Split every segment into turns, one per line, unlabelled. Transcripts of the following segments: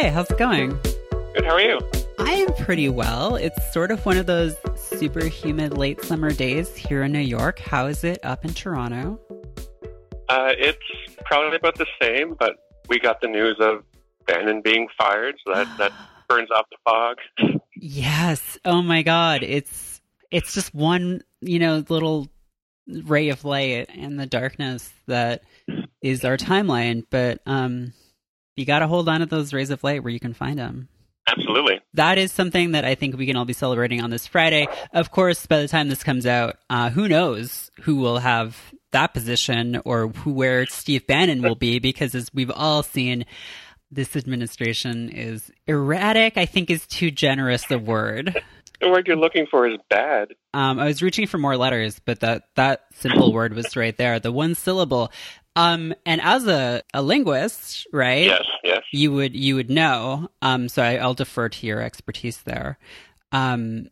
Hey, how's it going?
Good. How are you?
I am pretty well. It's sort of one of those super humid late summer days here in New York. How is it up in Toronto?
Uh, it's probably about the same, but we got the news of Bannon being fired, so that that burns off the fog.
Yes. Oh my God. It's it's just one you know little ray of light in the darkness that is our timeline. But um, you got to hold on to those rays of light where you can find them.
Absolutely.
That is something that I think we can all be celebrating on this Friday. Of course, by the time this comes out, uh, who knows who will have that position or who where Steve Bannon will be because as we've all seen, this administration is erratic. I think is too generous the word.
The word you're looking for is bad.
Um, I was reaching for more letters, but that that simple word was right there, the one syllable. Um, and as a, a linguist, right?
Yes, yes.
You would you would know. Um, so I, I'll defer to your expertise there. Um,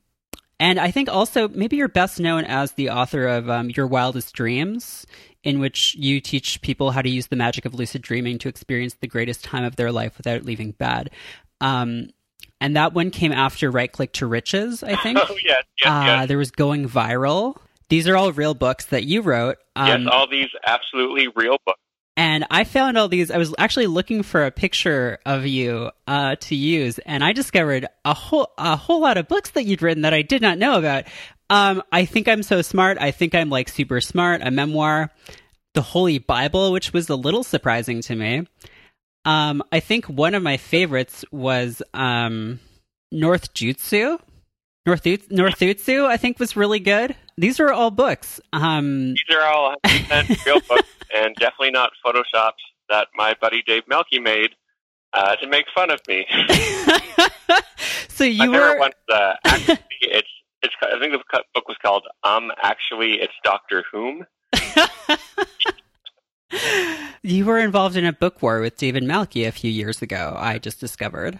and I think also maybe you're best known as the author of um, Your Wildest Dreams, in which you teach people how to use the magic of lucid dreaming to experience the greatest time of their life without leaving bed. Um, and that one came after Right Click to Riches, I think.
Oh yes, yes,
uh,
yes.
There was Going Viral. These are all real books that you wrote. Um,
yes, all these absolutely real books.
and I found all these. I was actually looking for a picture of you uh, to use, and I discovered a whole a whole lot of books that you'd written that I did not know about. Um, I think I'm so smart. I think I'm like super smart. A memoir, the Holy Bible, which was a little surprising to me. Um, I think one of my favorites was um, North Jutsu. North Northutsu, I think, was really good. These are all books. Um,
These are all real books, and definitely not photoshops that my buddy Dave Malki made uh, to make fun of me.
so you were
one's uh, actually it's it's I think the book was called Um Actually It's Doctor Whom.
you were involved in a book war with David Malki a few years ago. I just discovered.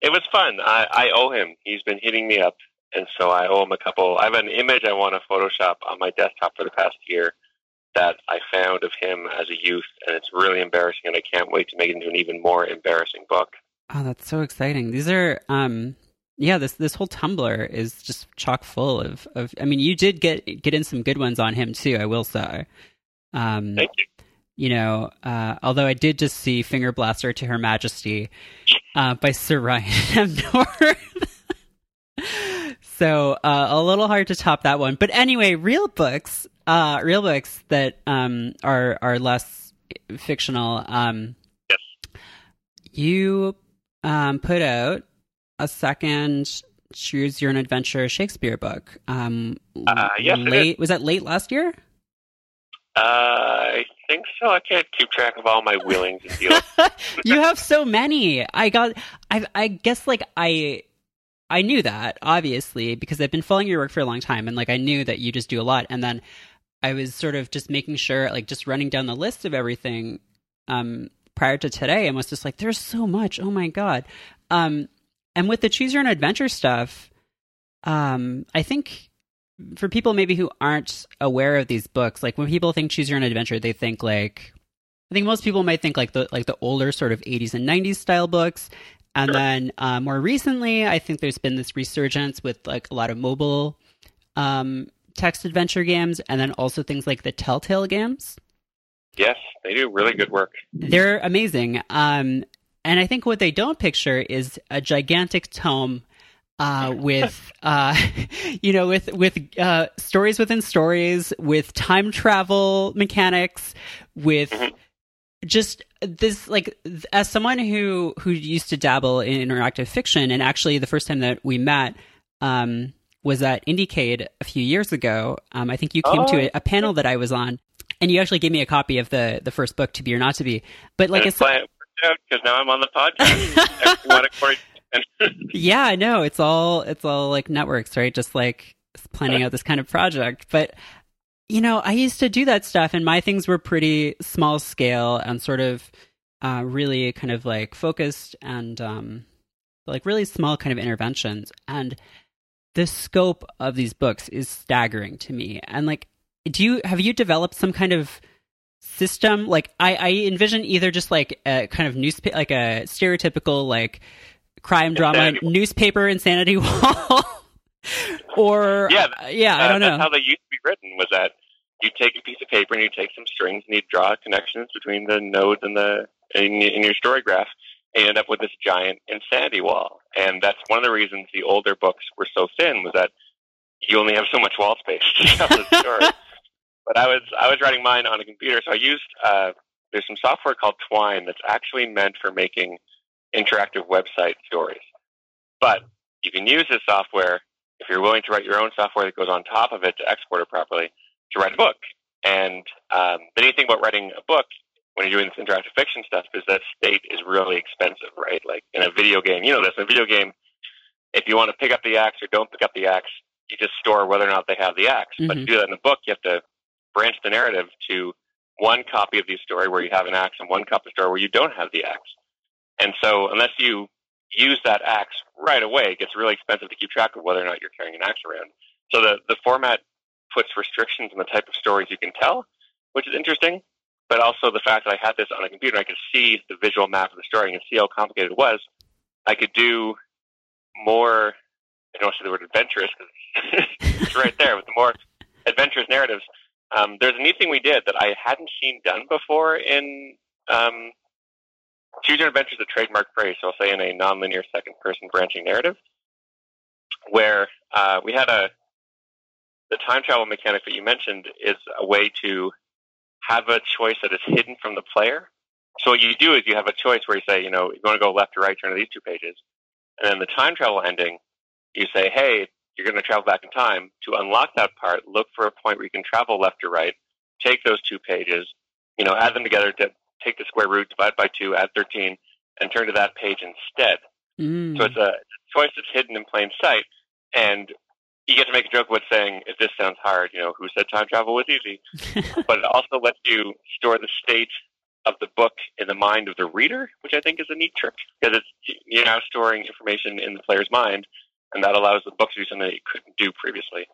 It was fun. I, I owe him. He's been hitting me up, and so I owe him a couple. I have an image I want to Photoshop on my desktop for the past year that I found of him as a youth, and it's really embarrassing, and I can't wait to make it into an even more embarrassing book.
Oh, that's so exciting. These are um yeah, this this whole Tumblr is just chock full of, of I mean, you did get get in some good ones on him too, I will say. Um
Thank you.
You know, uh, although I did just see Finger Blaster to Her Majesty uh, by Sir Ryan M. North. so uh, a little hard to top that one. But anyway, real books, uh, real books that um, are are less fictional. Um,
Yes.
You um, put out a second Choose Your Own Adventure Shakespeare book. Um,
Uh, yes,
late was that late last year?
Uh, think so. I can't keep track of all my wheelings and dealings.
you have so many. I got. I. I guess like I. I knew that obviously because I've been following your work for a long time, and like I knew that you just do a lot. And then I was sort of just making sure, like just running down the list of everything um, prior to today, and was just like, "There's so much. Oh my god!" Um, and with the choose your own adventure stuff, um, I think for people maybe who aren't aware of these books, like when people think choose your own adventure, they think like I think most people might think like the like the older sort of 80s and 90s style books. And
Sure.
then uh, more recently, I think there's been this resurgence with like a lot of mobile um, text adventure games, and then also things like the Telltale games.
yes, they do really good work.
They're amazing. Um, and I think what they don't picture is a gigantic tome uh, with, uh, you know, with with uh, stories within stories, with time travel mechanics, with
Mhm.
just this like as someone who who used to dabble in interactive fiction, and actually the first time that we met. Um, was at Indiecade a few years ago. Um, I think you came to
Oh.
a, a panel that I was on, and you actually gave me a copy of the the first book, To Be or Not to Be. But like I
it's
said,
why it worked out because now I'm on the podcast. Everyone according to
yeah, I know it's all it's all like networks, right? Just like planning out this kind of project. But you know, I used to do that stuff, and my things were pretty small scale and sort of uh, really kind of like focused and um, like really small kind of interventions. And the scope of these books is staggering to me. And like, do you have you developed some kind of system like i i envision either just like a kind of newspaper like a stereotypical like crime drama
Insanity Wall.
newspaper insanity wall or
Yeah,
uh, yeah i
Uh,
don't know
That's how they used to be written. Was that you take a piece of paper and you take some strings and you draw connections between the nodes and the in, in your story graph, and you end up with this giant insanity wall. And that's one of the reasons the older books were so thin was that you only have so much wall space to tell the story. but I was I was writing mine on a computer, so I used uh, there's some software called Twine that's actually meant for making interactive website stories. But you can use this software if you're willing to write your own software that goes on top of it to export it properly to write a book. And um, the neat thing about writing a book when you're doing this interactive fiction stuff is that state is really expensive, right? Like in a video game, you know this. In a video game, if you want to pick up the axe or don't pick up the axe, you just store whether or not they have the axe. But to
Mhm.
do that in a book, you have to branch the narrative to one copy of the story where you have an axe and one copy of the story where you don't have the axe. And so unless you use that axe right away, it gets really expensive to keep track of whether or not you're carrying an axe around. So the, the format puts restrictions on the type of stories you can tell, which is interesting. But also the fact that I had this on a computer, I could see the visual map of the story and see how complicated it was. I could do more, I don't say the word adventurous because it's right there, with the more adventurous narratives. Um, there's a neat thing we did that I hadn't seen done before in um, Choose Your Adventures, a trademark phrase. So I'll say in a nonlinear second person branching narrative, where uh, we had a the time travel mechanic that you mentioned is a way to have a choice that is hidden from the player. So what you do is you have a choice where you say, you know, you want to go left or right, turn to these two pages, and then the time travel ending, you say, hey, you're going to travel back in time. To unlock that part, look for a point where you can travel left or right, take those two pages, you know, add them together to take the square root, divide by two, add 13, and turn to that page instead.
Mm.
So it's a choice that's hidden in plain sight, and you get to make a joke with saying, if this sounds hard, you know, who said time travel was easy? but it also lets you store the state of the book in the mind of the reader, which I think is a neat trick because it's you're now storing information in the player's mind, and that allows the book to do something that you couldn't do previously.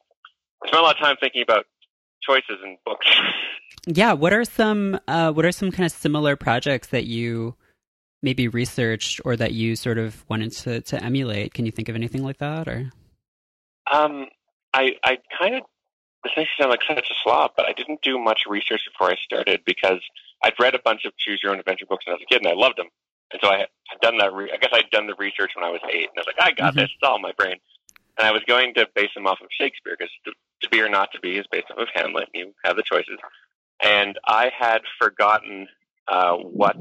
I spent a lot of time thinking about choices in books.
Yeah, what are some uh, what are some kind of similar projects that you maybe researched or that you sort of wanted to, to emulate? Can you think of anything like that or
Um, I I kind of this makes me sound like such a slob, but I didn't do much research before I started because I'd read a bunch of choose your own adventure books when I was a kid, and I loved them. And so I had done that. Re- I guess I'd done the research when I was eight, and I was like, I got
Mhm.
this. It's all in my brain. And I was going to base them off of Shakespeare because to, be or not to be is based off of Hamlet. You have the choices. And I had forgotten uh, what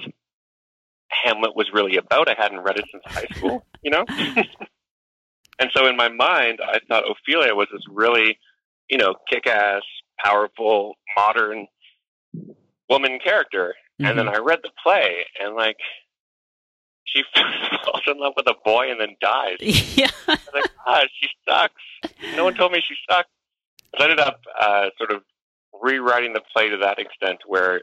Hamlet was really about. I hadn't read it since high school, you know. and so in my mind, I thought Ophelia was this really, you know, kick-ass, powerful, modern woman character. And then I read the play, and like, she falls in love with a boy and then dies.
yeah.
I was like, ah, she sucks. No one told me she sucked. So I ended up uh, sort of rewriting the play to that extent where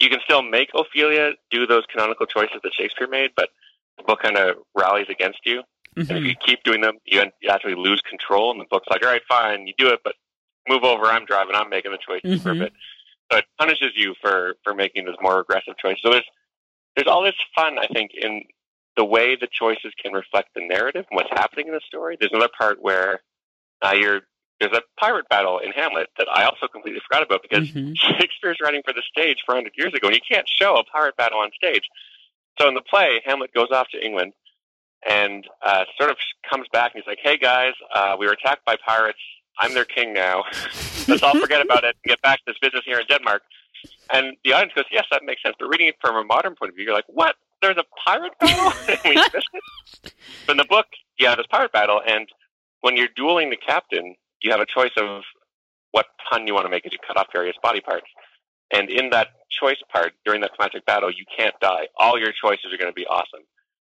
you can still make Ophelia do those canonical choices that Shakespeare made, but the book kind of rallies against you. And if
Mhm.
you keep doing them, you, you actually lose control. And the book's like, all right, fine, you do it, but move over. I'm driving. I'm making the choices for a
Mhm.
bit. So it punishes you for for making those more aggressive choices. So there's there's all this fun, I think, in the way the choices can reflect the narrative and what's happening in the story. There's another part where uh, you're there's a pirate battle in Hamlet that I also completely forgot about because
Mhm.
Shakespeare's writing for the stage 400 years ago, and you can't show a pirate battle on stage. So in the play, Hamlet goes off to England and uh, sort of comes back and he's like, "Hey guys, uh, we were attacked by pirates. I'm their king now. Let's all forget about it and get back to this business here in Denmark." And the audience goes, "Yes, that makes sense." But reading it from a modern point of view, you're like, "What? There's a pirate battle? And we missed it?" But in the book, yeah, there's this pirate battle, and when you're dueling the captain, you have a choice of what pun you want to make as you cut off various body parts. And in that choice part, during that climactic battle, you can't die. All your choices are going to be awesome.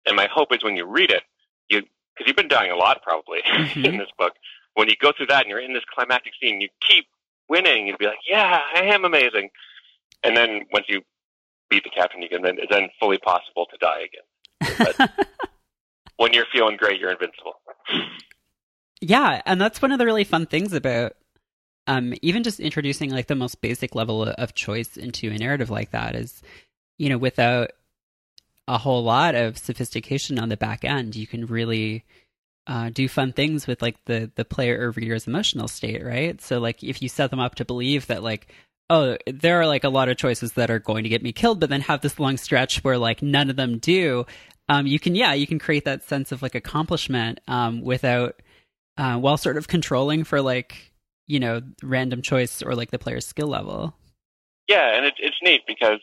And my hope is when you read it, you because you've been dying a lot probably in
Mhm.
this book. When you go through that and you're in this climactic scene, you keep winning. You'd be like, "Yeah, I am amazing." And then once you beat the captain, you can then it's then fully possible to die again. But when you're feeling great, you're invincible.
Yeah, and that's one of the really fun things about um, even just introducing like the most basic level of choice into a narrative like that is, you know, without a whole lot of sophistication on the back end, you can really uh, do fun things with like the the player or reader's emotional state, right? So like if you set them up to believe that like oh there are like a lot of choices that are going to get me killed, but then have this long stretch where like none of them do, um, you can yeah you can create that sense of like accomplishment um, without uh, while sort of controlling for like you know random choice or like the player's skill level.
Yeah, and it, it's neat because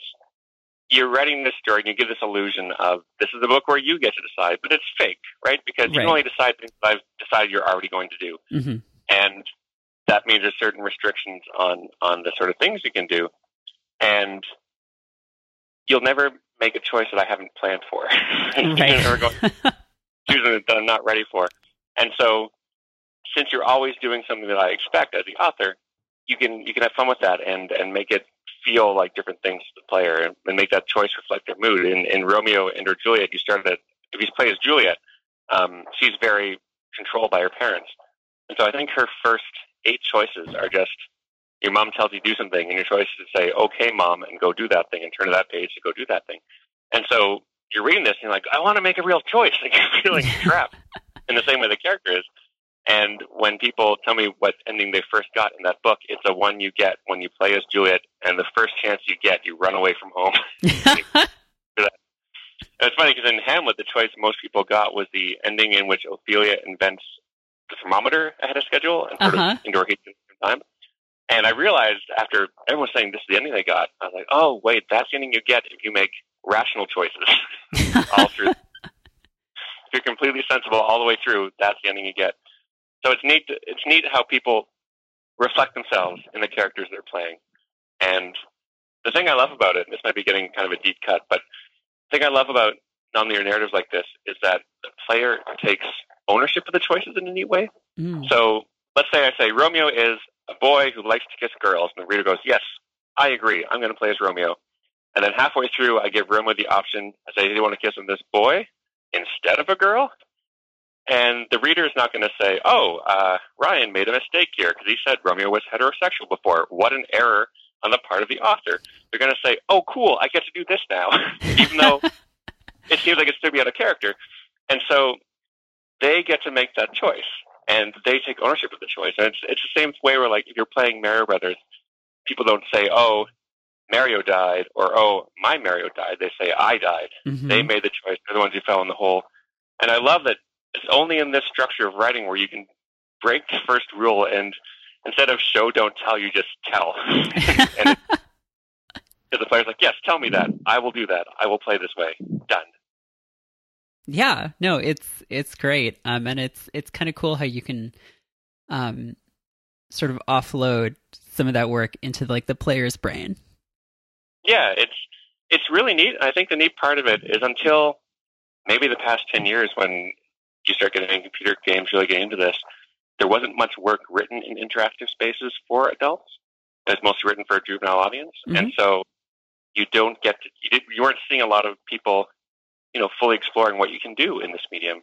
you're writing this story and you give this illusion of this is a book where you get to decide, but it's fake, right? Because you
Right.
can only decide things that I've decided you're already going to do,
hmm
and that means there's certain restrictions on on the sort of things you can do, and you'll never make a choice that I haven't planned for,
Right.
or going choosing that I'm not ready for. And so, since you're always doing something that I expect as the author, you can you can have fun with that and and make it feel like different things to the player and, and make that choice reflect their mood. In in Romeo and or Juliet, you started at if you play as Juliet, um, she's very controlled by her parents, and so I think her first eight choices are just your mom tells you to do something, and your choice is to say, "Okay, mom," and go do that thing, and turn to that page to go do that thing. And so you're reading this, and you're like, "I want to make a real choice." Like you're feeling trapped in the same way the character is. And when people tell me what ending they first got in that book, it's a one you get when you play as Juliet, and the first chance you get, you run away from home. It's funny because in Hamlet, the choice most people got was the ending in which Ophelia invents the thermometer ahead of schedule and sort
Uh-huh.
of indoor heat at the same time. And I realized after everyone was saying this is the ending they got, I was like, oh wait, that's the ending you get if you make rational choices all through. if you're completely sensible all the way through, that's the ending you get. So it's neat. It's neat how people reflect themselves in the characters they're playing. And the thing I love about it, this might be getting kind of a deep cut, but the thing I love about nonlinear narratives like this is that the player takes ownership of the choices in a neat way.
Mm.
So let's say I say Romeo is a boy who likes to kiss girls, and the reader goes, "Yes, I agree. I'm going to play as Romeo." And then halfway through, I give Romeo the option. I say, "Do you want to kiss with this boy instead of a girl?" And the reader is not going to say, "Oh, uh, Ryan made a mistake here because he said Romeo was heterosexual before. What an error on the part of the author." They're going to say, "Oh, cool! I get to do this now," even though it seems like it's to be out of character. And so they get to make that choice, and they take ownership of the choice. And it's it's the same way where like if you're playing Mario Brothers, people don't say, "Oh, Mario died," or "Oh, my Mario died." They say, "I died."
Mhm.
They made the choice. They're the ones who fell in the hole. And I love that it's only in this structure of writing where you can break the first rule and instead of show, don't tell, you just tell. and the player's like, yes, tell me that. I will do that. I will play this way. Done.
yeah no it's it's great um and it's it's kind of cool how you can um sort of offload some of that work into like the player's brain
Yeah, it's it's really neat. I think the neat part of it is until maybe the past ten years when you start getting computer games really getting into this, there wasn't much work written in interactive spaces for adults. It's mostly written for a juvenile audience, and mm-hmm. so you don't get to, you, did, you weren't seeing a lot of people, you know, fully exploring what you can do in this medium,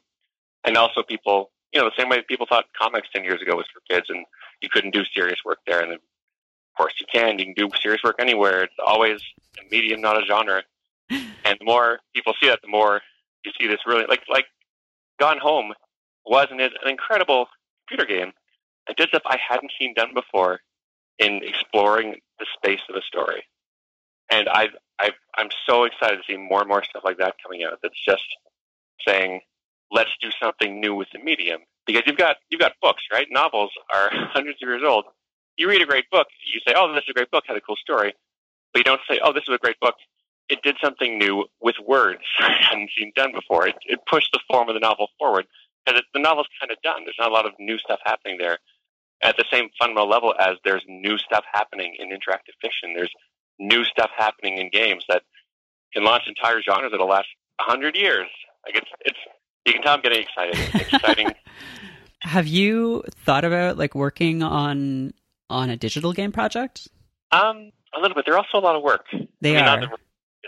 and also people, you know, the same way people thought comics ten years ago was for kids, and you couldn't do serious work there, and then, of course you can. You can do serious work anywhere. It's always a medium, not a genre. And the more people see that, the more you see this really like like Gone Home was and is an incredible computer game. It did stuff I hadn't seen done before in exploring the space of a story. And I I I'm so excited to see more and more stuff like that coming out. That's just saying, let's do something new with the medium. Because you've got you've got books, right? Novels are hundreds of years old. You read a great book, you say, "Oh, this is a great book, had a cool story," but you don't say, "Oh, this is a great book." It did something new with words I hadn't seen done before. It, it pushed the form of the novel forward because the novel's kind of done. There's not a lot of new stuff happening there. At the same fundamental level as there's new stuff happening in interactive fiction. There's new stuff happening in games that can launch entire genres that'll last a hundred years. Like it's it's you can tell I'm getting excited. It's exciting.
have you thought about like working on on a digital game project
um, a little bit. They're also a lot of work.
they
I mean,
are
Not that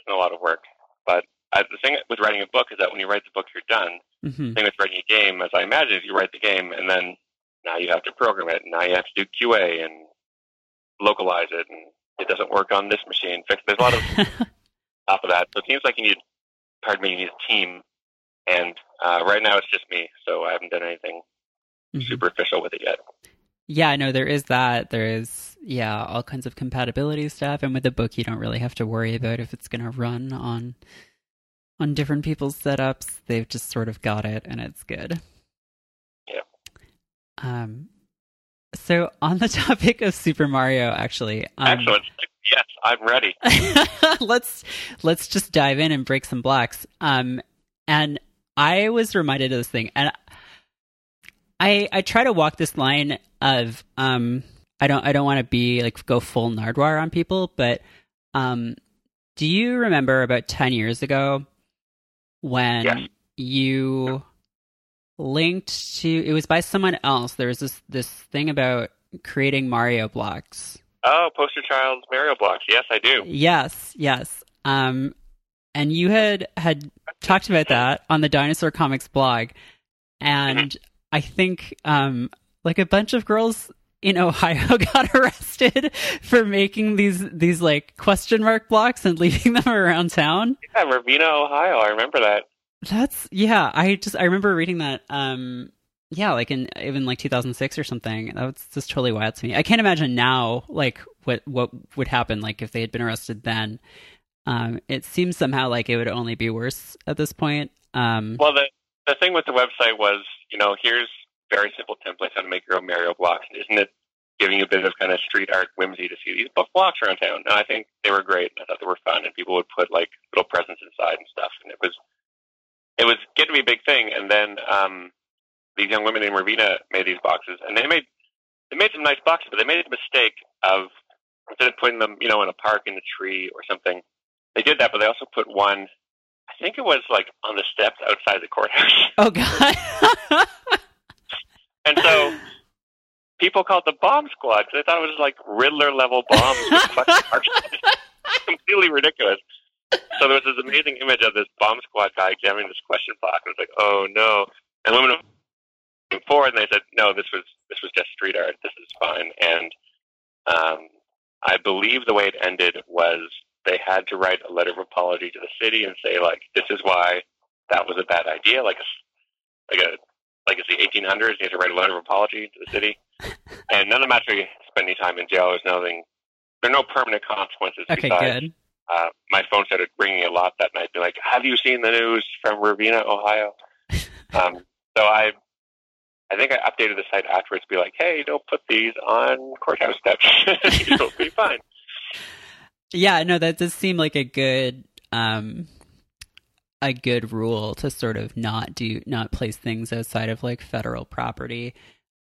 it's a lot of work, but I, the thing with writing a book is that when you write the book, you're done.
hmm
The thing with writing a game, as I imagine, is you write the game and then now you have to program it, and now you have to do QA, and localize it, and it doesn't work on this machine. Fix. There's a lot of top of that. So it seems like you need, pardon me, you need a team. And uh, right now it's just me, so I haven't done anything
Mhm.
superficial with it yet.
Yeah, no, there is that. There is, yeah, all kinds of compatibility stuff. And with a book, you don't really have to worry about if it's going to run on on different people's setups. They've just sort of got it, and it's good.
Yeah.
Um. So on the topic of Super Mario, actually, um,
Excellent. Yes, I'm ready.
let's let's just dive in and break some blocks. Um, and I was reminded of this thing, and I I try to walk this line of um I don't I don't want to be like go full Nardwuar on people, but um, do you remember about ten years ago when
Yes.
you linked to it was by someone else? There was this this thing about creating Mario blocks.
Oh, poster child Mario blocks. Yes, I do.
Yes, yes. Um, and you had had talked about that on the Dinosaur Comics blog, and I think um, like a bunch of girls in Ohio got arrested for making these these like question mark blocks and leaving them around town.
Yeah, Ravenna, Ohio. I remember that.
That's yeah. I just I remember reading that. Um, yeah, like in even like 2006 or something. That was just totally wild to me. I can't imagine now like what what would happen like if they had been arrested then. Um, it seems somehow like it would only be worse at this point. Um,
Well, the the thing with the website was, you know, here's very simple templates how to make your own Mario blocks. Isn't it giving you a bit of kind of street art whimsy to see these book blocks around town? And I think they were great. I thought they were fun, and people would put like little presents inside and stuff. And it was it was getting to be a big thing. And then um, these young women in Ravenna made these boxes, and they made they made some nice boxes, but they made the mistake of instead of putting them, you know, in a park in a tree or something, they did that, but they also put one. I think it was like on the steps outside the courthouse.
oh god.
And so people called the bomb squad because they thought it was like Riddler level bombs. Completely ridiculous. So there was this amazing image of this bomb squad guy examining this question block, and it's like, oh no. And women came forward and they said, no, this was this was just street art. This is fine. And um, I believe the way it ended was they had to write a letter of apology to the city and say like, this is why that was a bad idea. Like a like a like it's the 1800s. You have to write a letter of apology to the city, and none of them actually spend any time in jail. There's nothing. There are no permanent consequences.
okay,
besides,
good.
Uh, my phone started ringing a lot that night. Be like, "Have you seen the news from Ravenna, Ohio?" um, so I, I think I updated the site afterwards. to Be like, "Hey, don't put these on courthouse steps. It'll be fine."
Yeah, no, that does seem like a good um a good rule to sort of not do not place things outside of like federal property.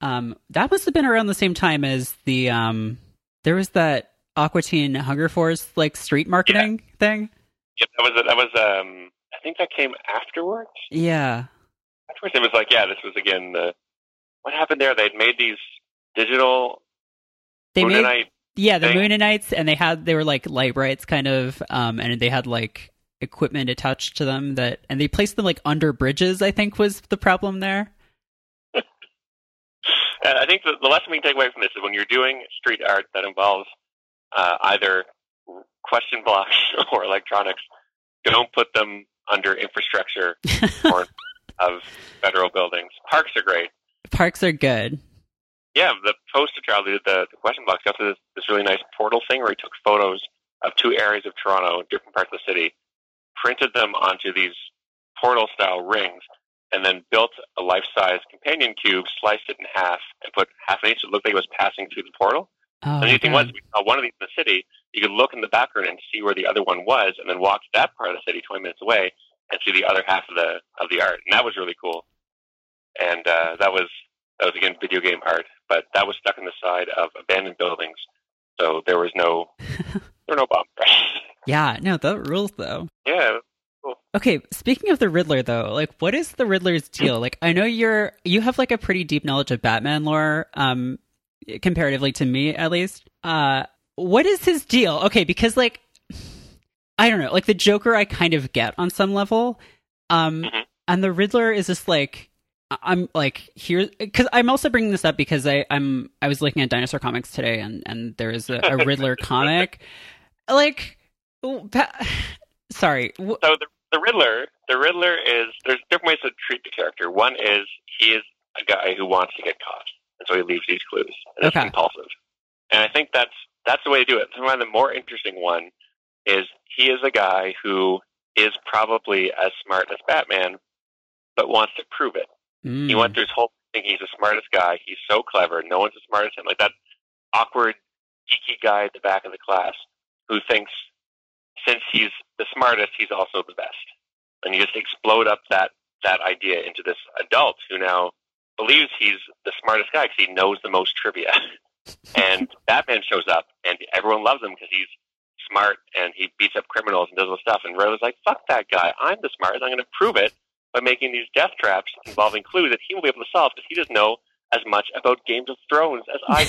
Um that must have been around the same time as the um there was that Aqua Teen Hunger Force like street marketing thing.
Yep, that was that was. Um, I think that came afterwards.
Yeah.
Afterwards, it was like, yeah, this was again the. What happened there? They'd made these digital
They made yeah, the
thing.
Mooninites and they had they were like light brights kind of um and they had like equipment attached to them that and they placed them like under bridges, I think was the problem there.
Uh, I think the, the lesson we can take away from this is when you're doing street art that involves uh, either question blocks or electronics, don't put them under infrastructure or of federal buildings. Parks are great.
Parks are good.
Yeah, the poster child did the, the question box got to this, this really nice portal thing where he took photos of two areas of Toronto, different parts of the city, printed them onto these portal style rings, and then built a life size companion cube, sliced it in half, and put half an inch. It looked like it was passing through the portal.
Oh,
And the thing was, we saw one of these in the city. You could look in the background and see where the other one was, and then walk to that part of the city, 20 minutes away, and see the other half of the of the art. And that was really cool. And uh, that was that was again video game art, but that was stuck on the side of abandoned buildings, so there was no there were no bomb threats.
yeah, no, that rules though.
yeah,
Okay, speaking of the Riddler though, like what is the Riddler's deal? Like I know you're you have like a pretty deep knowledge of Batman lore, um comparatively to me at least. Uh what is his deal? Okay, because like I don't know, like the Joker I kind of get on some level. Um
Mhm.
and the Riddler is just like I'm like here because I'm also bringing this up because I I'm I was looking at dinosaur comics today and and there is a, a Riddler comic, like, sorry.
So the the Riddler, the Riddler is there's different ways to treat the character. One is he is a guy who wants to get caught, and so he leaves these clues. And it's
Okay.
compulsive, and I think that's that's the way to do it. One the more interesting one is he is a guy who is probably as smart as Batman, but wants to prove it.
Mm.
He went through his whole thing. He's the smartest guy. He's so clever. No one's as smart as him. Like that awkward, geeky guy at the back of the class who thinks since he's the smartest, he's also the best. And you just explode up that that idea into this adult who now believes he's the smartest guy because he knows the most trivia. and Batman shows up, and everyone loves him because he's smart and he beats up criminals and does all this stuff. And Riddler's like, "Fuck that guy! I'm the smartest. I'm going to prove it by making these death traps involving clues that he will be able to solve because he doesn't know as much about Games of Thrones as I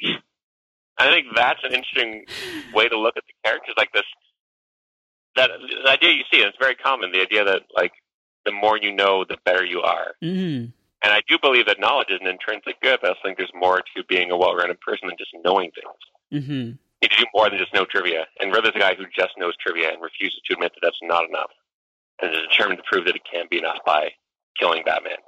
do." I think that's an interesting way to look at the characters like this. That the idea you see, and it's very common. The idea that like the more you know, the better you are.
mm.
And I do believe that knowledge is an intrinsic good, but I also think there's more to being a well-rounded person than just knowing things.
hmm
You need to do more than just know trivia. And Riddler's a guy who just knows trivia and refuses to admit that that's not enough, and is determined to prove that it can be enough by killing Batman.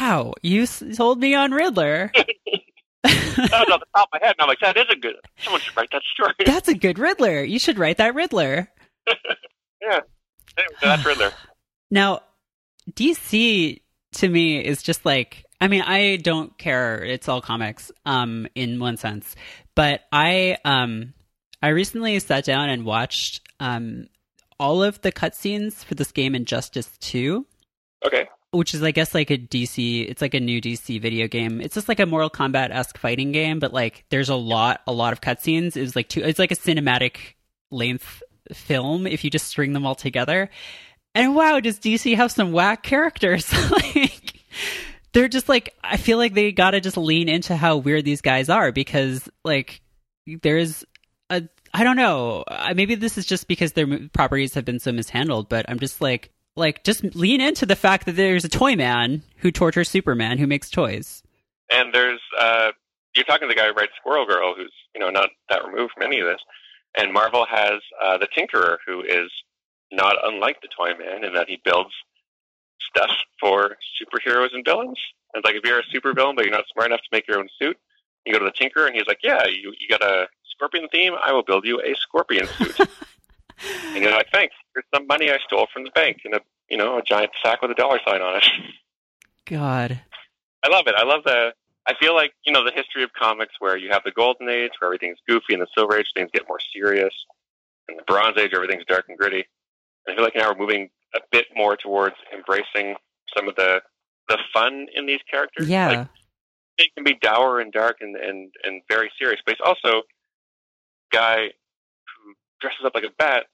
Wow, you s- sold me on Riddler.
That was off the top of my head, and I'm like, that is a good. Someone should write that story.
That's a good Riddler. You should write that Riddler.
Anyway, so that's Riddler.
Now, DC to me is just like I mean, I don't care. It's all comics, um, in one sense. But I um I recently sat down and watched um all of the cutscenes for this game Injustice 2,
Okay.
Which is I guess like a DC it's like a new DC video game. It's just like a Mortal Kombat esque fighting game, but like there's a lot a lot of cutscenes. It's like two it's like a cinematic length film if you just string them all together. And wow, does DC have some whack characters? like they're just like I feel like they got to just lean into how weird these guys are because like there's a I don't know. Maybe this is just because their properties have been so mishandled, but I'm just like like just lean into the fact that there's a toy man who tortures Superman who makes toys.
And there's uh, you're talking to the guy who writes Squirrel Girl, who's you know not that removed from any of this. And Marvel has uh, the Tinkerer, who is not unlike the Toy Man in that he builds stuff for superheroes and villains. And it's like if you're a supervillain but you're not smart enough to make your own suit, you go to the Tinkerer, and he's like, "Yeah, you you got a scorpion theme? I will build you a scorpion suit." and you're like, "Thanks. Here's some money I stole from the bank in a you know a giant sack with a dollar sign on it."
God.
I love it. I love the. I feel like you know the history of comics where you have the golden age where everything's goofy, and the silver age things get more serious, and the bronze age everything's dark and gritty. And I feel like now we're moving a bit more towards embracing some of the the fun in these characters.
Yeah.
Like, it can be dour and dark and, and, and very serious, but he's also a guy who dresses up like a bat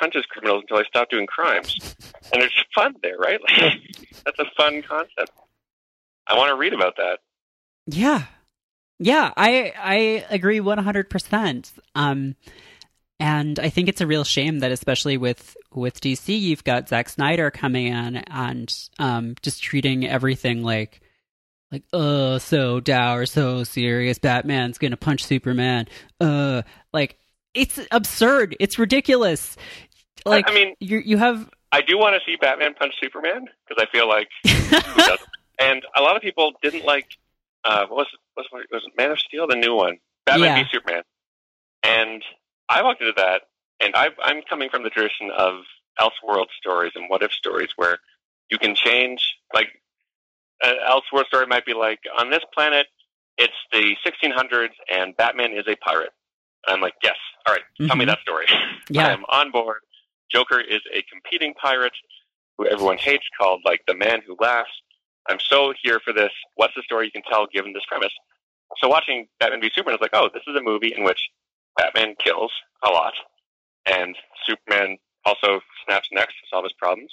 punches criminals until I stop doing crimes. And there's fun there, right? Like, that's a fun concept. I want to read about that.
Yeah. Yeah, I I agree 100%. Um and I think it's a real shame that especially with with DC you've got Zack Snyder coming in and um just treating everything like like oh so dour, so serious, Batman's to punch Superman. Uh like it's absurd. It's ridiculous. Like
I mean,
you you have
I do want to see Batman punch Superman because I feel like? And a lot of people didn't like uh, what was what was was it Man of Steel, the new one, Batman
Yeah.
v Superman. And I walked into that, and I, I'm coming from the tradition of Elseworld stories and what if stories where you can change. Like an Elseworld story might be like on this planet, it's the 1600s, and Batman is a pirate. And I'm like, yes, all right, tell me
Mhm.
that story.
Yeah.
I am on board. Joker is a competing pirate who everyone hates, called like the man who laughs. I'm so here for this. What's the story you can tell given this premise? So watching Batman v Superman is like, oh, this is a movie in which Batman kills a lot, and Superman also snaps necks to solve his problems.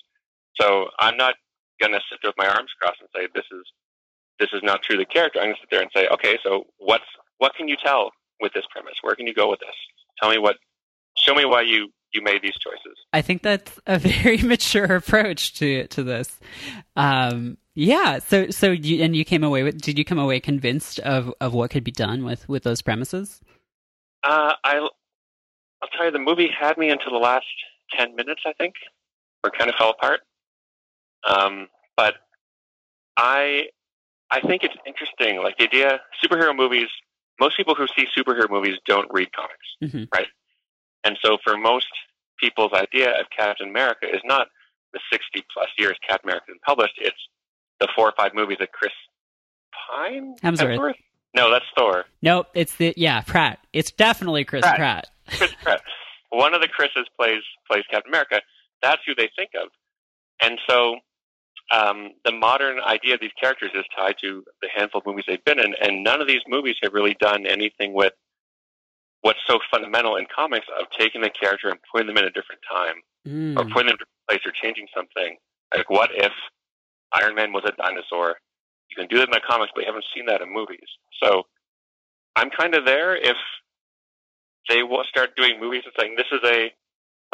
So I'm not gonna sit there with my arms crossed and say this is this is not true the character. I'm gonna sit there and say, okay, so what's what can you tell with this premise? Where can you go with this? Tell me what show me why you you made these choices.
I think that's a very mature approach to to this. Um, yeah. So so you and you came away with did you come away convinced of of what could be done with with those premises?
Uh, I I'll tell you, the movie had me until the last ten minutes, I think, or kind of fell apart. Um, but I I think it's interesting, like the idea superhero movies. Most people who see superhero movies don't read comics,
mm-hmm.
right? And so, for most people's idea of Captain America is not the 60 plus years Captain America has been published. It's the four or five movies that Chris Pine
Hemsworth. Hemsworth?
No, that's Thor.
Nope, it's the yeah Pratt. It's definitely Chris Pratt. Pratt.
Chris Pratt. One of the Chris's plays plays Captain America. That's who they think of, and so um, the modern idea of these characters is tied to the handful of movies they've been in, and none of these movies have really done anything with what's so fundamental in comics of taking the character and putting them in a different time,
mm.
or putting them in a different place, or changing something. Like, what if Iron Man was a dinosaur? You can do that in the comics, but you haven't seen that in movies. So I'm kind of there if they will start doing movies and saying this is a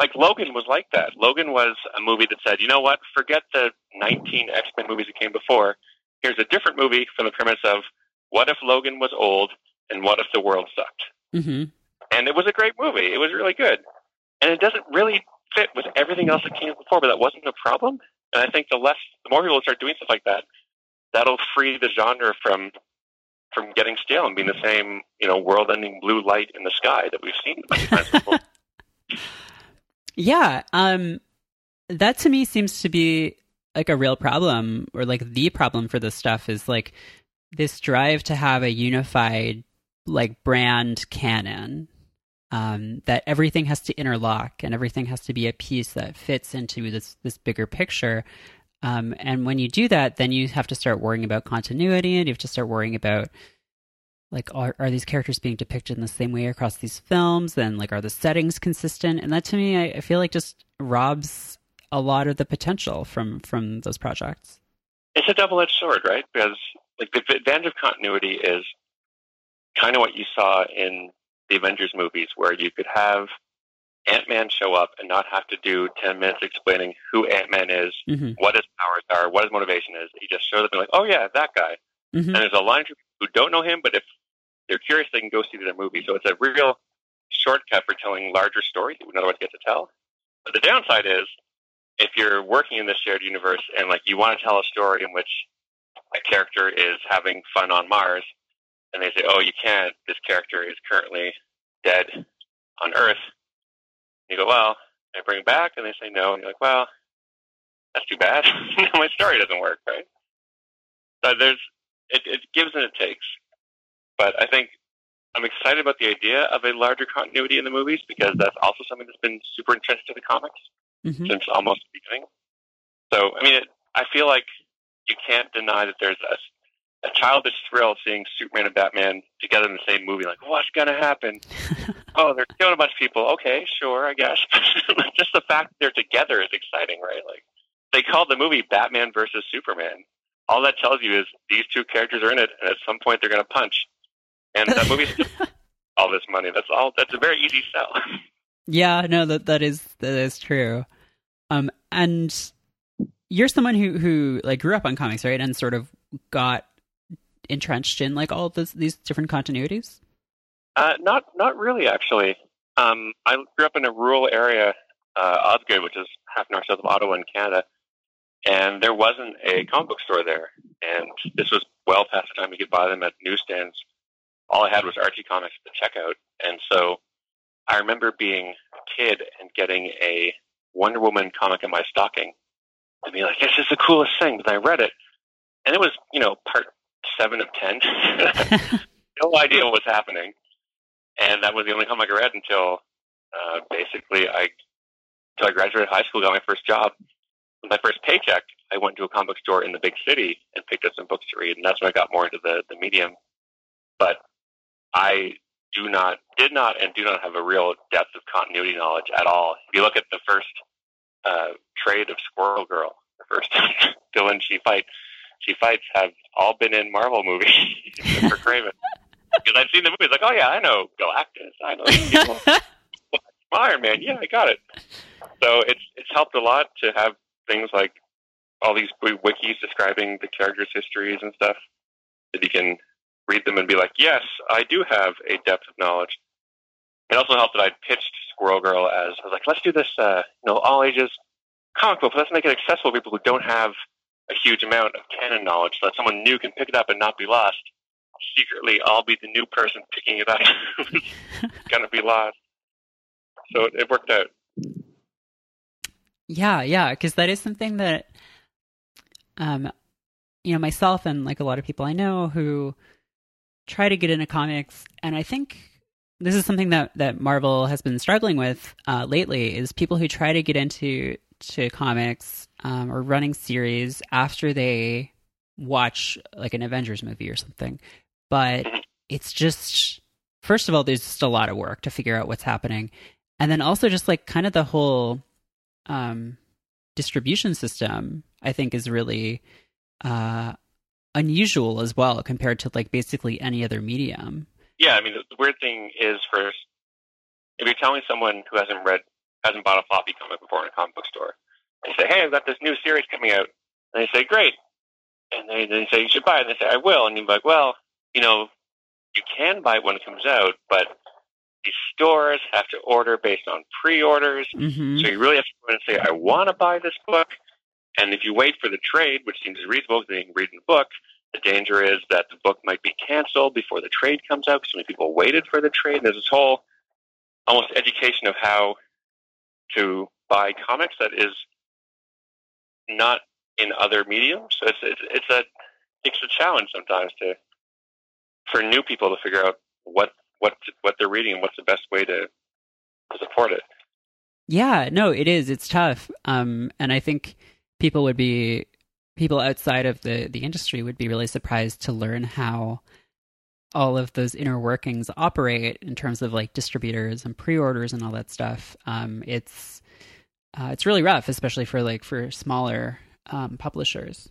like Logan was like that. Logan was a movie that said, you know what, forget the 19 X Men movies that came before. Here's a different movie from the premise of what if Logan was old and what if the world sucked.
Mm-hmm.
And it was a great movie. It was really good, and it doesn't really fit with everything else that came before, but that wasn't a problem. And I think the less, the more people start doing stuff like that, that'll free the genre from from getting stale and being the same, you know, world-ending blue light in the sky that we've seen of times before.
Yeah, um, that to me seems to be like a real problem, or like the problem for this stuff is like this drive to have a unified like brand canon. Um, that everything has to interlock and everything has to be a piece that fits into this this bigger picture. Um, and when you do that, then you have to start worrying about continuity, and you have to start worrying about like are, are these characters being depicted in the same way across these films? And like are the settings consistent? And that to me I, I, feel like just robs a lot of the potential from from those projects.
It's a double-edged sword right? Because like the advantage of continuity is kind of what you saw in the avengers movies where you could have ant-man show up and not have to do 10 minutes explaining who ant-man is
mm-hmm.
what his powers are what his motivation is he just shows up and like oh yeah that guy
mm-hmm.
and there's a line of people who don't know him but if they're curious, they can go see the movie. So it's a real shortcut for telling larger stories that we otherwise get to tell. But the downside is, if you're working in this shared universe and like you want to tell a story in which a character is having fun on Mars, and they say, "Oh, you can't. This character is currently dead on Earth." You go, "Well," I bring it back, and they say no, and you're like, "Well, that's too bad. My story doesn't work, right?" So there's it, it gives and it takes. But I think I'm excited about the idea of a larger continuity in the movies because that's also something that's been super entrenched in the comics
mm-hmm.
since almost the beginning. So, I mean, it, I feel like you can't deny that there's a, a childish thrill seeing Superman and Batman together in the same movie. Like, what's going to happen? oh, they're killing a bunch of people. Okay, sure, I guess. Just the fact that they're together is exciting, right? Like, they called the movie Batman versus Superman. All that tells you is these two characters are in it, and at some point they're going to punch and that movie's all this money. That's all. That's a very easy sell.
Yeah, no, that that is that is true. Um, and you're someone who who like grew up on comics, right, and sort of got entrenched in like all this, these different continuities.
Uh, not not really, actually. Um, I grew up in a rural area, uh, Osgoode, which is half an hour south of Ottawa in Canada, and there wasn't a comic book store there. And this was well past the time you could buy them at newsstands all I had was Archie comics at the checkout, and so I remember being a kid and getting a Wonder Woman comic in my stocking, and being like, "This is the coolest thing." But I read it, and it was you know part seven of ten. no idea what was happening, and that was the only comic I read until uh, basically I until I graduated high school, got my first job. With my first paycheck, I went to a comic store in the big city and picked up some books to read, and that's when I got more into the the medium. But I do not, did not, and do not have a real depth of continuity knowledge at all. If you look at the first uh, trade of Squirrel Girl, the first villain she fights, she fights have all been in Marvel movies for Kraven. Because I've seen the movies, like, oh yeah, I know Galactus, I know. Iron Man. Yeah, I got it. So it's it's helped a lot to have things like all these wikis describing the characters' histories and stuff that you can read them and be like, yes, I do have a depth of knowledge. It also helped that I pitched Squirrel Girl as I was like, let's do this, uh, you know, all ages comic book. Let's make it accessible to people who don't have a huge amount of canon knowledge, so that someone new can pick it up and not be lost. Secretly, I'll be the new person picking it up gonna be lost. So it, it worked out.
Yeah, yeah, because that is something that, um, you know, myself and like a lot of people I know who try to get into comics, and I think this is something that that Marvel has been struggling with uh, lately is people who try to get into to comics um, or running series after they watch like an Avengers movie or something, but it's just first of all, there's just a lot of work to figure out what's happening, and then also just like kind of the whole um, distribution system. I think is really uh, unusual as well compared to like basically any other medium.
Yeah, I mean, the, the weird thing is, first, if you're telling someone who hasn't read, hasn't bought a floppy comic before in a comic book store, you say, "Hey, I've got this new series coming out," and they say, "Great," and they they say, "You should buy it," and they say, "I will," and you're like, "Well, you know, you can buy it when it comes out, but these stores have to order based on pre-orders,
Mm-hmm.
so you really have to go in and say, I want to buy this book. And if you wait for the trade, which seems reasonable because you can read in the book, the danger is that the book might be canceled before the trade comes out because so many people waited for the trade. And There's this whole almost education of how to buy comics that is not in other mediums. So it's it's, it's a it's a challenge sometimes to for new people to figure out what what what they're reading and what's the best way to to support it.
Yeah, no, it is. It's tough. Um, and I think people would be people outside of the the industry would be really surprised to learn how all of those inner workings operate in terms of like distributors and pre-orders and all that stuff. Um, it's uh, it's really rough, especially for like for smaller um, publishers.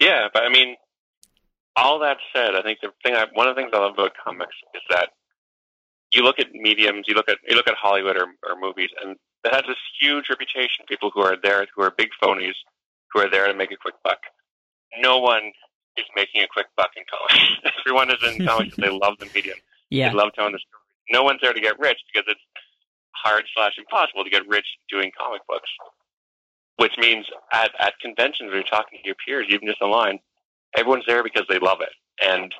Yeah, but I mean, all that said, I think the thing I, one of the things I love about comics is that you look at mediums, you look at you look at Hollywood or, or movies, and that has this huge reputation. People who are there, who are big phonies, who are there to make a quick buck. No one is making a quick buck in comics. Everyone is in comics because they love the medium.
Yeah,
They love telling the story. No one's there to get rich because it's hard slash impossible to get rich doing comic books. Which means at, at conventions when you're talking to your peers, even just online, everyone's there because they love it. And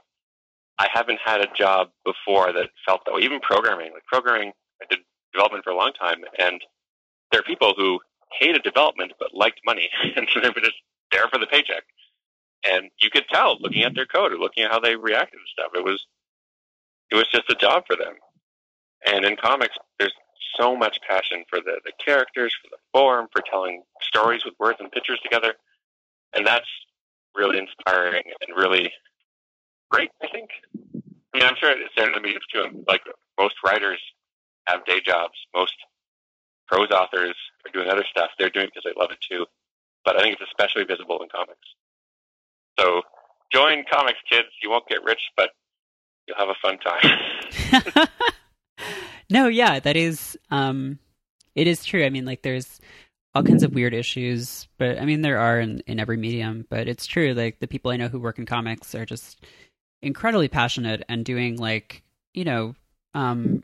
I haven't had a job before that felt that way. Even programming, like programming, I did development for a long time, and there are people who hated development but liked money, and so they were just there for the paycheck. And you could tell looking at their code or looking at how they reacted to stuff. It was it was just a job for them. And in comics, there's so much passion for the, the characters, for the form, for telling stories with words and pictures together. And that's really inspiring and really great, I think. I mean, I'm sure it's there the mediums too. Like most writers have day jobs. Most prose authors are doing other stuff. They're doing it because they love it too. But I think it's especially visible in comics. So join comics, kids. You won't get rich, but you'll have a fun time.
no, yeah, that is um it is true. I mean, like there's all kinds of weird issues, but I mean there are in, in every medium, but it's true like the people I know who work in comics are just incredibly passionate and doing like, you know, um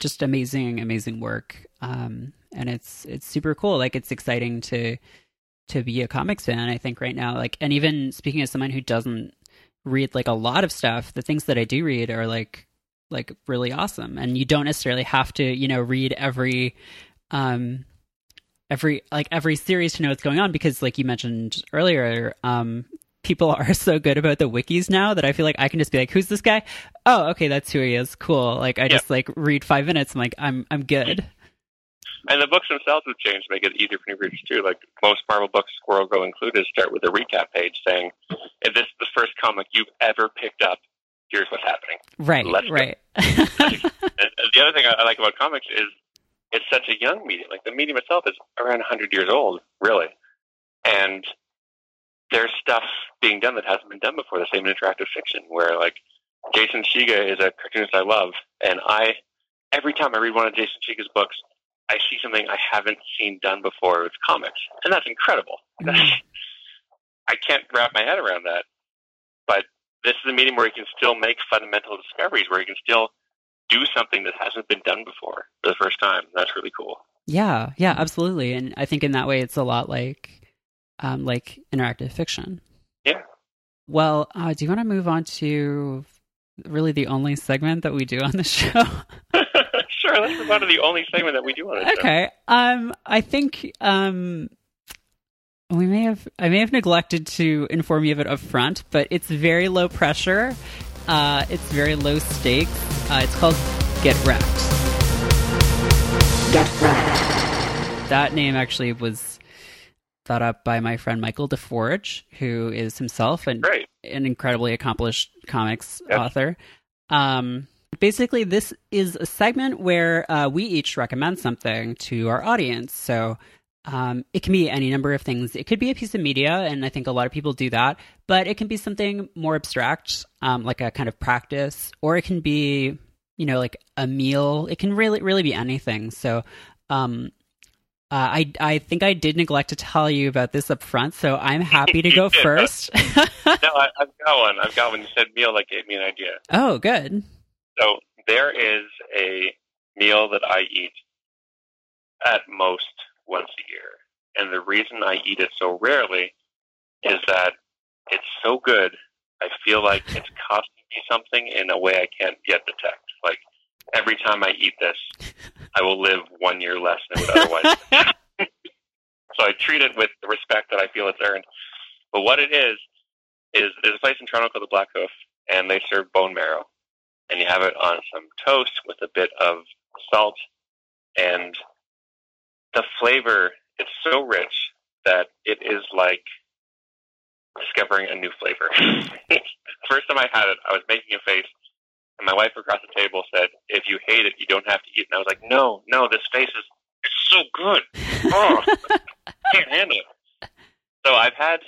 just amazing amazing work. Um and it's it's super cool. Like it's exciting to to be a comics fan, I think right now. Like and even speaking as someone who doesn't read like a lot of stuff, the things that I do read are like like really awesome. And you don't necessarily have to you know read every um every like every series to know what's going on because like you mentioned earlier um people are so good about the wikis now that i feel like i can just be like who's this guy? Oh okay that's who he is. Cool. Like i
Yeah.
just like read five minutes. I'm like i'm i'm good
And the books themselves have changed to make it easier for new readers too. Like most Marvel books, Squirrel Girl included, start with a recap page saying, "If this is the first comic you've ever picked up, here's what's happening."
right
Let's
right
the other thing I I like about comics is it's such a young medium. Like the medium itself is around 100 years old, really, and there's stuff being done that hasn't been done before. The same in interactive fiction, where like Jason Shiga is a cartoonist I love, and I every time I read one of Jason Shiga's books, I see something I haven't seen done before with comics, and that's incredible.
Mm.
I can't wrap my head around that. But this is a medium where you can still make fundamental discoveries, where you can still do something that hasn't been done before for the first time. That's really cool.
Yeah, yeah, absolutely. And I think in that way, it's a lot like um, like interactive fiction.
Yeah.
Well, uh, do you want to move on to really the only segment that we do on the show?
Sure, let's move on to the only segment that we do on the show.
Okay. Um, I think um, we may have I may have neglected to inform you of it up front, but it's very low pressure. Uh, it's very low stakes. Uh, it's called Get Wrecked.
Get wrecked.
That name actually was thought up by my friend Michael DeForge, who is himself an, an incredibly accomplished comics
Yep.
author. Um, basically, this is a segment where uh, we each recommend something to our audience. So um, it can be any number of things. It could be a piece of media, and I think a lot of people do that. But it can be something more abstract, um, like a kind of practice, or it can be, you know, like a meal. It can really, really be anything. So. Um, uh, I I think I did neglect to tell you about this up front, so I'm happy to go first.
No, I, I've got one. I've got one. You said meal that gave me an idea.
oh, good.
So there is a meal that I eat at most once a year. And the reason I eat it so rarely is that it's so good, I feel like it's costing me something in a way I can't yet detect. Like every time I eat this, I will live one year less than would otherwise. so I treat it with the respect that I feel it's earned. But what it is, is there's a place in Toronto called the Black Hoof, and they serve bone marrow and you have it on some toast with a bit of salt and the flavor it's so rich that it is like discovering a new flavor. First time I had it, I was making a face and my wife across the table said, If you hate it, you don't have to eat. And I was like, No, no, this face is it's so good. Oh, I can't handle it. So I've had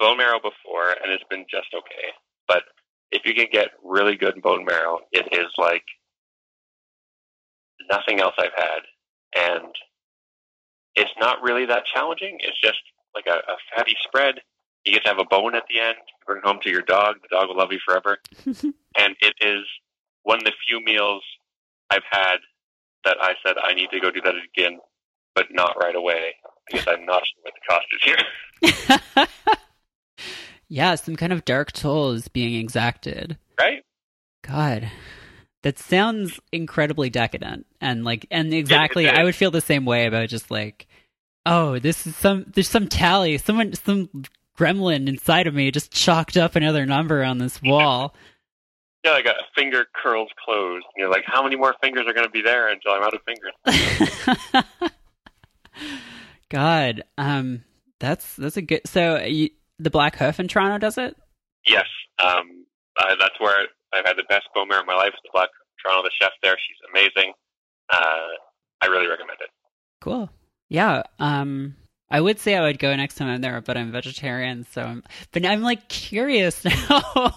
bone marrow before and it's been just okay. But if you can get really good bone marrow, it is like nothing else I've had. And it's not really that challenging. It's just like a, a fatty spread. You get to have a bone at the end. Bring it home to your dog. The dog will love you forever. and it is one of the few meals I've had that I said I need to go do that again, but not right away because I'm not sure what the cost is here.
yeah, some kind of dark toll is being exacted.
Right?
God, that sounds incredibly decadent, and like, and exactly, I would feel the same way about just like, oh, this is some, there's some tally, someone, some gremlin inside of me just chalked up another number on this wall.
Yeah, like a finger curls closed. You're like, how many more fingers are going to be there until I'm out of fingers?
God, um, that's that's a good. So you, the Black Hoof in Toronto does it.
Yes, um, I, that's where I've had the best bone marrow in my life. The Black Toronto, the chef there. She's amazing. Uh, I really recommend it.
Cool. Yeah. Um, I would say I would go next time I'm there, but I'm vegetarian, so I'm. But I'm like curious now.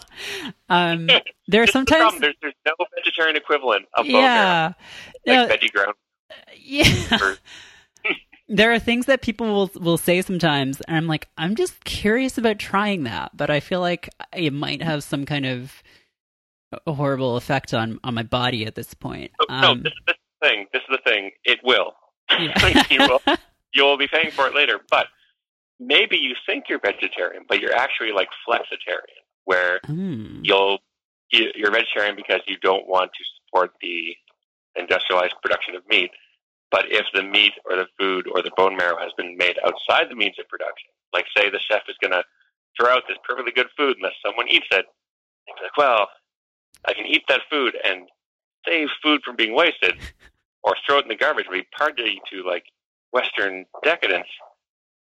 um, there are
is the
sometimes.
There's, there's no vegetarian equivalent of bone marrow.
yeah.
Like
No,
veggie ground.
yeah.
or-
there are things that people will will say sometimes, and I'm like, I'm just curious about trying that, but I feel like it might have some kind of a horrible effect on on my body at this point.
Oh, no,
Um,
this, this is the thing. This is the thing. It will.
yeah.
you will. You will be paying for it later. But maybe you think you're vegetarian, but you're actually like flexitarian, where
Hmm.
you'll you- you're vegetarian because you don't want to support the industrialized production of meat. But if the meat or the food or the bone marrow has been made outside the means of production, like say the chef is going to throw out this perfectly good food unless someone eats it, be like, well, I can eat that food and save food from being wasted, or throw it in the garbage. Be party to like Western decadence.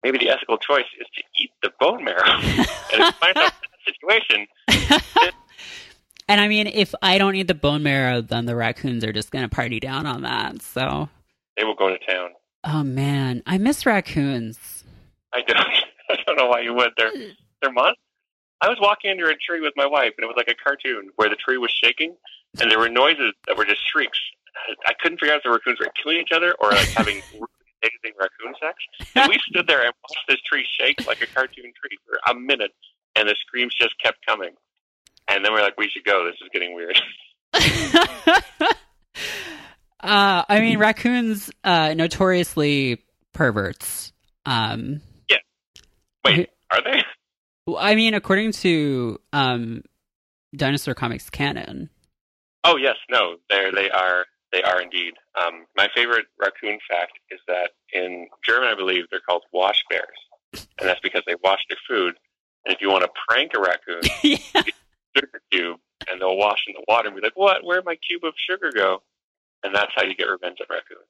Maybe the ethical choice is to eat the bone marrow. and if you find in that situation,
and I mean, if I don't eat the bone marrow, then the raccoons are just going to party down on that. So,
they will go to town.
oh man, I miss raccoons.
I don't. I don't know why you would. They're they're monsters. I was walking under a tree with my wife, and it was like a cartoon where the tree was shaking, and there were noises that were just shrieks. I couldn't figure out if the raccoons were killing each other or like having amazing raccoon sex. And we stood there and watched this tree shake like a cartoon tree for a minute, and the screams just kept coming. And then we're like, we should go. This is getting weird.
uh, I mean, raccoons uh, notoriously perverts. Um,
yeah. Wait, are they?
I mean, according to um, Dinosaur Comics canon.
Oh yes, no, there they are. They are indeed. Um, my favorite raccoon fact is that in German, I believe they're called wash bears, and that's because they wash their food. And if you want to prank a raccoon,
yeah.
sugar cube, and they'll wash in the water and be like, "What? Where'd my cube of sugar go?" And that's how you get revenge on raccoons.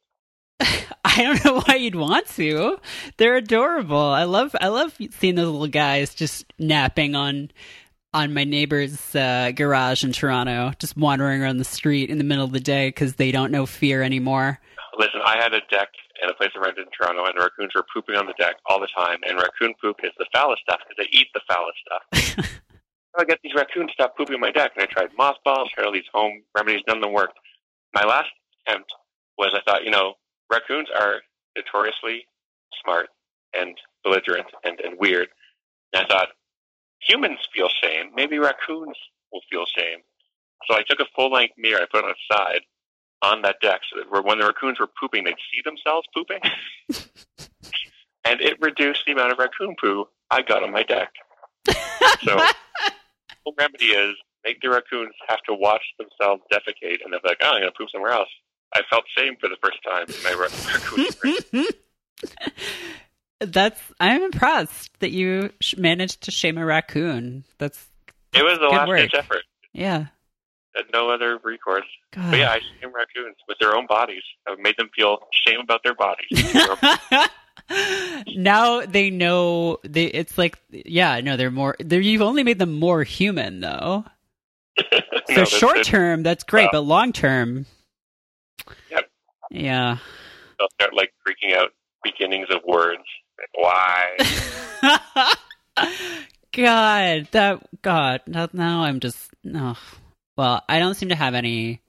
I don't know why you'd want to. They're adorable. I love I love seeing those little guys just napping on on my neighbor's uh, garage in Toronto, just wandering around the street in the middle of the day because they don't know fear anymore.
Listen, I had a deck and a place I rented in Toronto, and raccoons were pooping on the deck all the time. And raccoon poop is the foulest stuff because they eat the foulest stuff. I get these raccoons stop pooping on my deck, and I tried mothballs, these home remedies, none of them worked. My last attempt was I thought, you know, raccoons are notoriously smart and belligerent and, and weird. And I thought, humans feel shame. Maybe raccoons will feel shame. So I took a full length mirror, I put it on its side on that deck so that when the raccoons were pooping, they'd see themselves pooping. and it reduced the amount of raccoon poo I got on my deck. so the remedy is make the raccoons have to watch themselves defecate and they're like, oh, I'm going to poop somewhere else. I felt shame for the first time in my raccoon
That's I'm impressed that you managed to shame a raccoon. That's
it was a last ditch effort.
Yeah,
had no other recourse. God. But yeah, I shame raccoons with their own bodies. I've made them feel shame about their bodies.
now they know they. It's like yeah, no, they're more. They're, you've only made them more human though. so no, short term, that's great, well, but long term,
yep.
yeah,
they'll start like freaking out beginnings of words. Why?
God, that God. Now I'm just no. Oh. Well, I don't seem to have any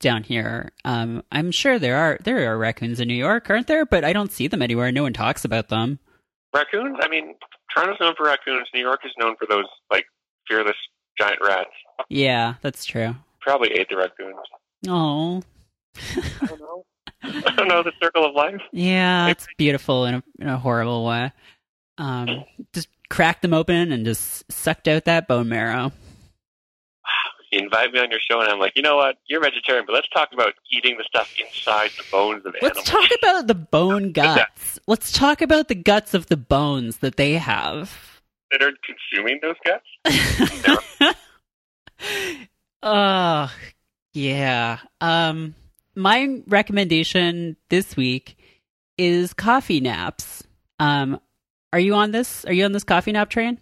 down here. Um, I'm sure there are there are raccoons in New York, aren't there? But I don't see them anywhere. No one talks about them.
Raccoons? I mean, Toronto's known for raccoons. New York is known for those like fearless giant rats.
Yeah, that's true.
Probably ate the raccoons.
Oh.
I don't know. I don't know the circle of life.
Yeah, Maybe. it's beautiful in a in a horrible way. Um, just cracked them open and just sucked out that bone marrow
you invite me on your show, and I'm like, you know what? You're vegetarian, but let's talk about eating the stuff inside the bones of
let's
animals.
Let's talk about the bone guts. let's talk about the guts of the bones that they have.
That are consuming those guts.
uh yeah. Um, my recommendation this week is coffee naps. Um, are you on this? Are you on this coffee nap train?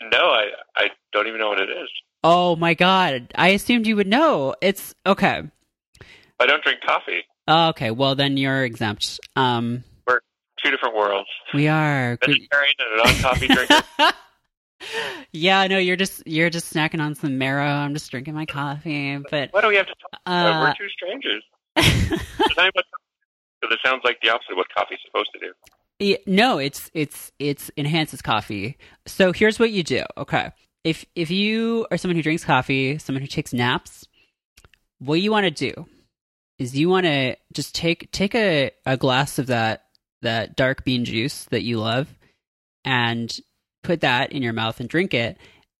No, I I don't even know what it is.
Oh my god! I assumed you would know. It's okay.
I don't drink coffee.
Oh, okay, well then you're exempt. Um,
We're two different worlds.
We are
vegetarian and a non-coffee drinker.
yeah, no, you're just you're just snacking on some marrow. I'm just drinking my coffee. But
what do we have to talk? Uh, We're two strangers. Because it sounds like the opposite of what coffee's supposed to do.
Yeah, no, it's it's it's enhances coffee. So here's what you do. Okay, if if you are someone who drinks coffee, someone who takes naps, what you want to do is you want to just take take a, a glass of that that dark bean juice that you love and put that in your mouth and drink it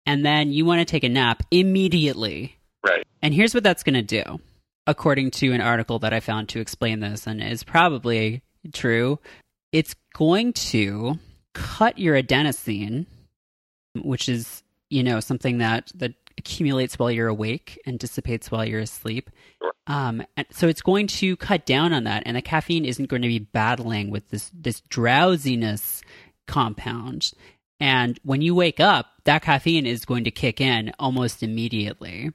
and then you want to take a nap immediately.
Right.
And here's what that's going to do. According to an article that I found to explain this and is probably true, it's going to cut your adenosine, which is you know something that that accumulates while you're awake and dissipates while you're asleep. Um, so it's going to cut down on that, and the caffeine isn't going to be battling with this this drowsiness compound. And when you wake up, that caffeine is going to kick in almost immediately.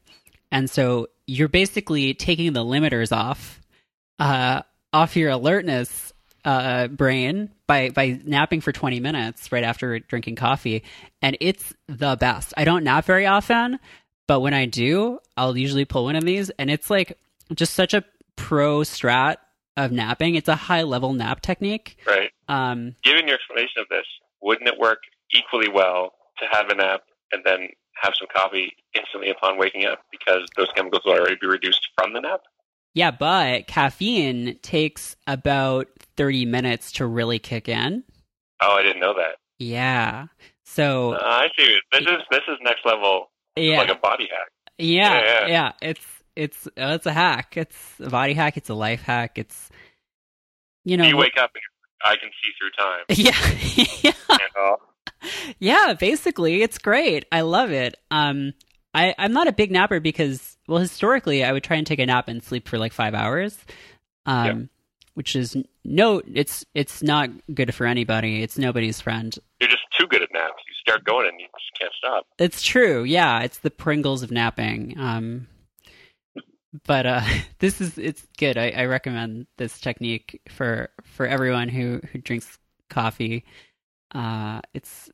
And so you're basically taking the limiters off, uh, off your alertness uh, brain by by napping for 20 minutes right after drinking coffee and it's the best i don't nap very often but when i do i'll usually pull one of these and it's like just such a pro strat of napping. It's a high level nap technique.
Right.
Um,
Given your explanation of this, wouldn't it work equally well to have a nap and then have some coffee instantly upon waking up because those chemicals will already be reduced from the nap?
yeah, but caffeine takes about 30 minutes to really kick in.
Oh, I didn't know that.
Yeah. So,
Uh, I see. This is this is next level,
yeah.
like a body hack.
Yeah,
Yeah,
yeah,
yeah.
It's it's uh, it's a hack. It's a body hack. It's a life hack. It's you know.
you wake up and I can see through time.
yeah, yeah,
You know?
yeah. Basically, it's great. I love it. Um, I I'm not a big napper because well, historically, I would try and take a nap and sleep for like five hours. Um, which is no, it's it's not good for anybody. It's nobody's friend.
You're just too good at naps. You start going and you just can't stop.
It's true. Yeah, it's the Pringles of napping. Um, but uh, this is it's good. I, I recommend this technique for for everyone who who drinks coffee. Uh, it's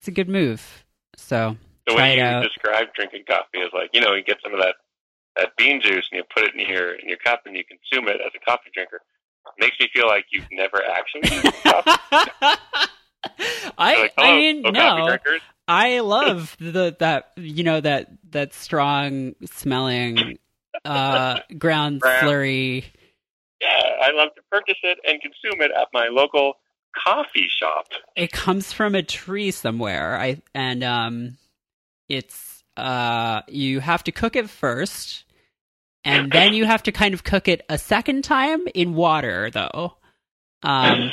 it's a good move. So
The way you
out.
describe drinking coffee is like, you know, you get some of that, that bean juice and you put it in your in your cup and you consume it as a coffee drinker. makes me feel like you've never actually coffee.
I
like,
I mean no. I love the that you know that that strong smelling uh ground
Brown.
slurry
Yeah, I love to purchase it and consume it at my local coffee shop.
it comes from a tree somewhere i and um it's uh you have to cook it first and then you have to kind of cook it a second time in water though um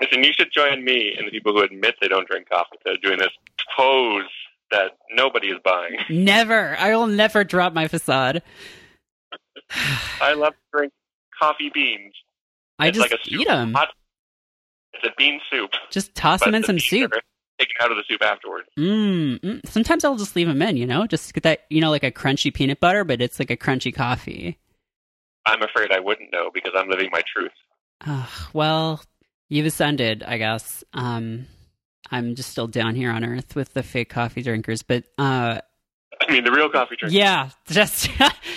Listen, you should join me and the people who admit they don't drink coffee. They're doing this pose that nobody is buying.
never i will never drop my facade
I love to drink coffee beans.
i
it's
just
like a
eat them
Hot, it's a bean soup.
just toss them in some soup
Taken out of the soup afterwards.
mm, mm. sometimes i'll just leave them in you know just get that you know like a crunchy peanut butter but it's like a crunchy coffee
I'm afraid I wouldn't know because I'm living my truth.
Ugh, well, you've ascended, I guess. Um, I'm just still down here on Earth with the fake coffee drinkers, but uh,
I mean, the real coffee drinkers.
yeah, just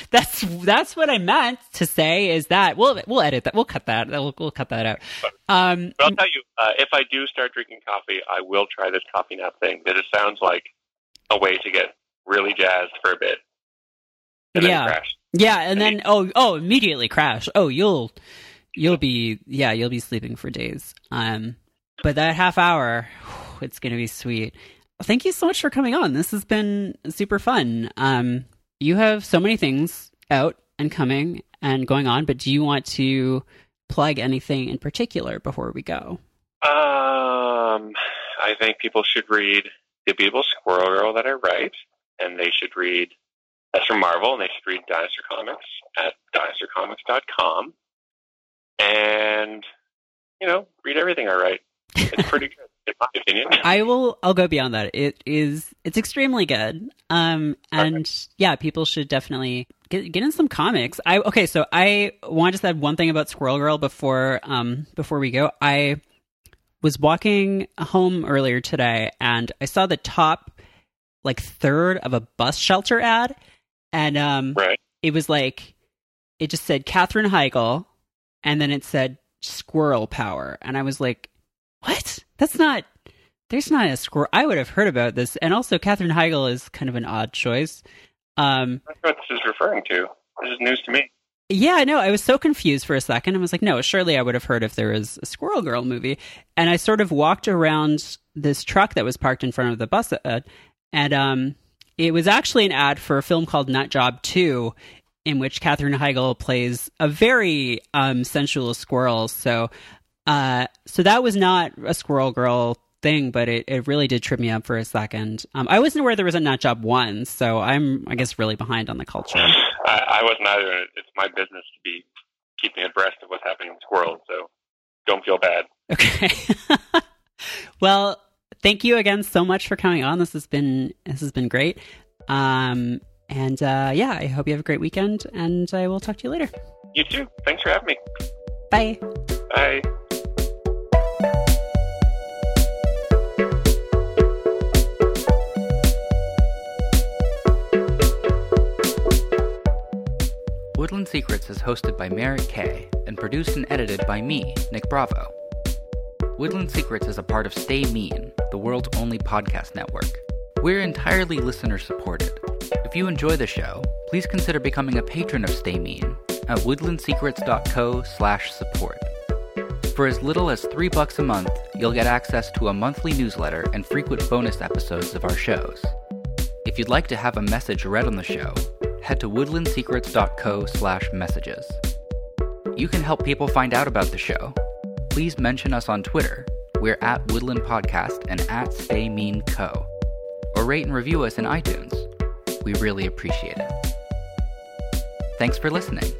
that's that's what I meant to say. Is that we'll we'll edit that, we'll cut that, we'll, we'll cut that out. Um,
But I'll tell you, uh, if I do start drinking coffee, I will try this coffee nap thing because it sounds like a way to get really jazzed for a bit and
Yeah.
then crash.
yeah, and then oh oh, immediately crash. Oh, you'll you'll be yeah, you'll be sleeping for days. Um, but that half hour, it's gonna be sweet. Thank you so much for coming on. This has been super fun. Um, you have so many things out and coming and going on, but do you want to plug anything in particular before we go?
Um, I think people should read The Unbeatable Squirrel Girl that I write, and they should read that's from Marvel, and they should read Dinosaur Comics at dinosaurcomics.com. And, you know, read everything I write. It's pretty good, in my opinion.
I will. I'll go beyond that. It is. It's extremely good. Um, and yeah, people should definitely get get in some comics. I okay. So I want to just add one thing about Squirrel Girl before um before we go. I was walking home earlier today, and I saw the top like third of a bus shelter ad, and um
Right.
it was like it just said Katherine Heigl, and then it said Squirrel Power, and I was like, "What? That's not. There's not a squirrel. I would have heard about this." And also, Katherine Heigl is kind of an odd choice. Um,
That's what this is referring to. This is news to me.
yeah, no, I was so confused for a second. I was like, "No, surely I would have heard if there was a Squirrel Girl movie." And I sort of walked around this truck that was parked in front of the bus, uh, and um, it was actually an ad for a film called Nut Job Two, in which Katherine Heigl plays a very um, sensual squirrel. So, uh, so that was not a Squirrel Girl thing, but it, it really did trip me up for a second. Um, I wasn't aware there was a Nut Job One, so I'm I guess really behind on the culture.
I, I wasn't either. It's my business to be keeping abreast of what's happening in squirrels, so don't feel bad.
Okay. well, thank you again so much for coming on. This has been this has been great. Um, and uh, yeah, I hope you have a great weekend, and I will talk to you later.
You too. Thanks for having me.
Bye.
Bye.
Woodland Secrets is hosted by Merritt K and produced and edited by me, Nick Bravo. Woodland Secrets is a part of Stay Mean, the world's only podcast network. We're entirely listener supported. If you enjoy the show, please consider becoming a patron of Stay Mean at woodlandsecrets.co slash support. For as little as three bucks a month, you'll get access to a monthly newsletter and frequent bonus episodes of our shows. If you'd like to have a message read on the show, head to woodlandsecrets.co slash messages. You can help people find out about the show. Please mention us on Twitter. We're at Woodland Podcast and at Stay Mean Co. Or rate and review us in iTunes. We really appreciate it. Thanks for listening.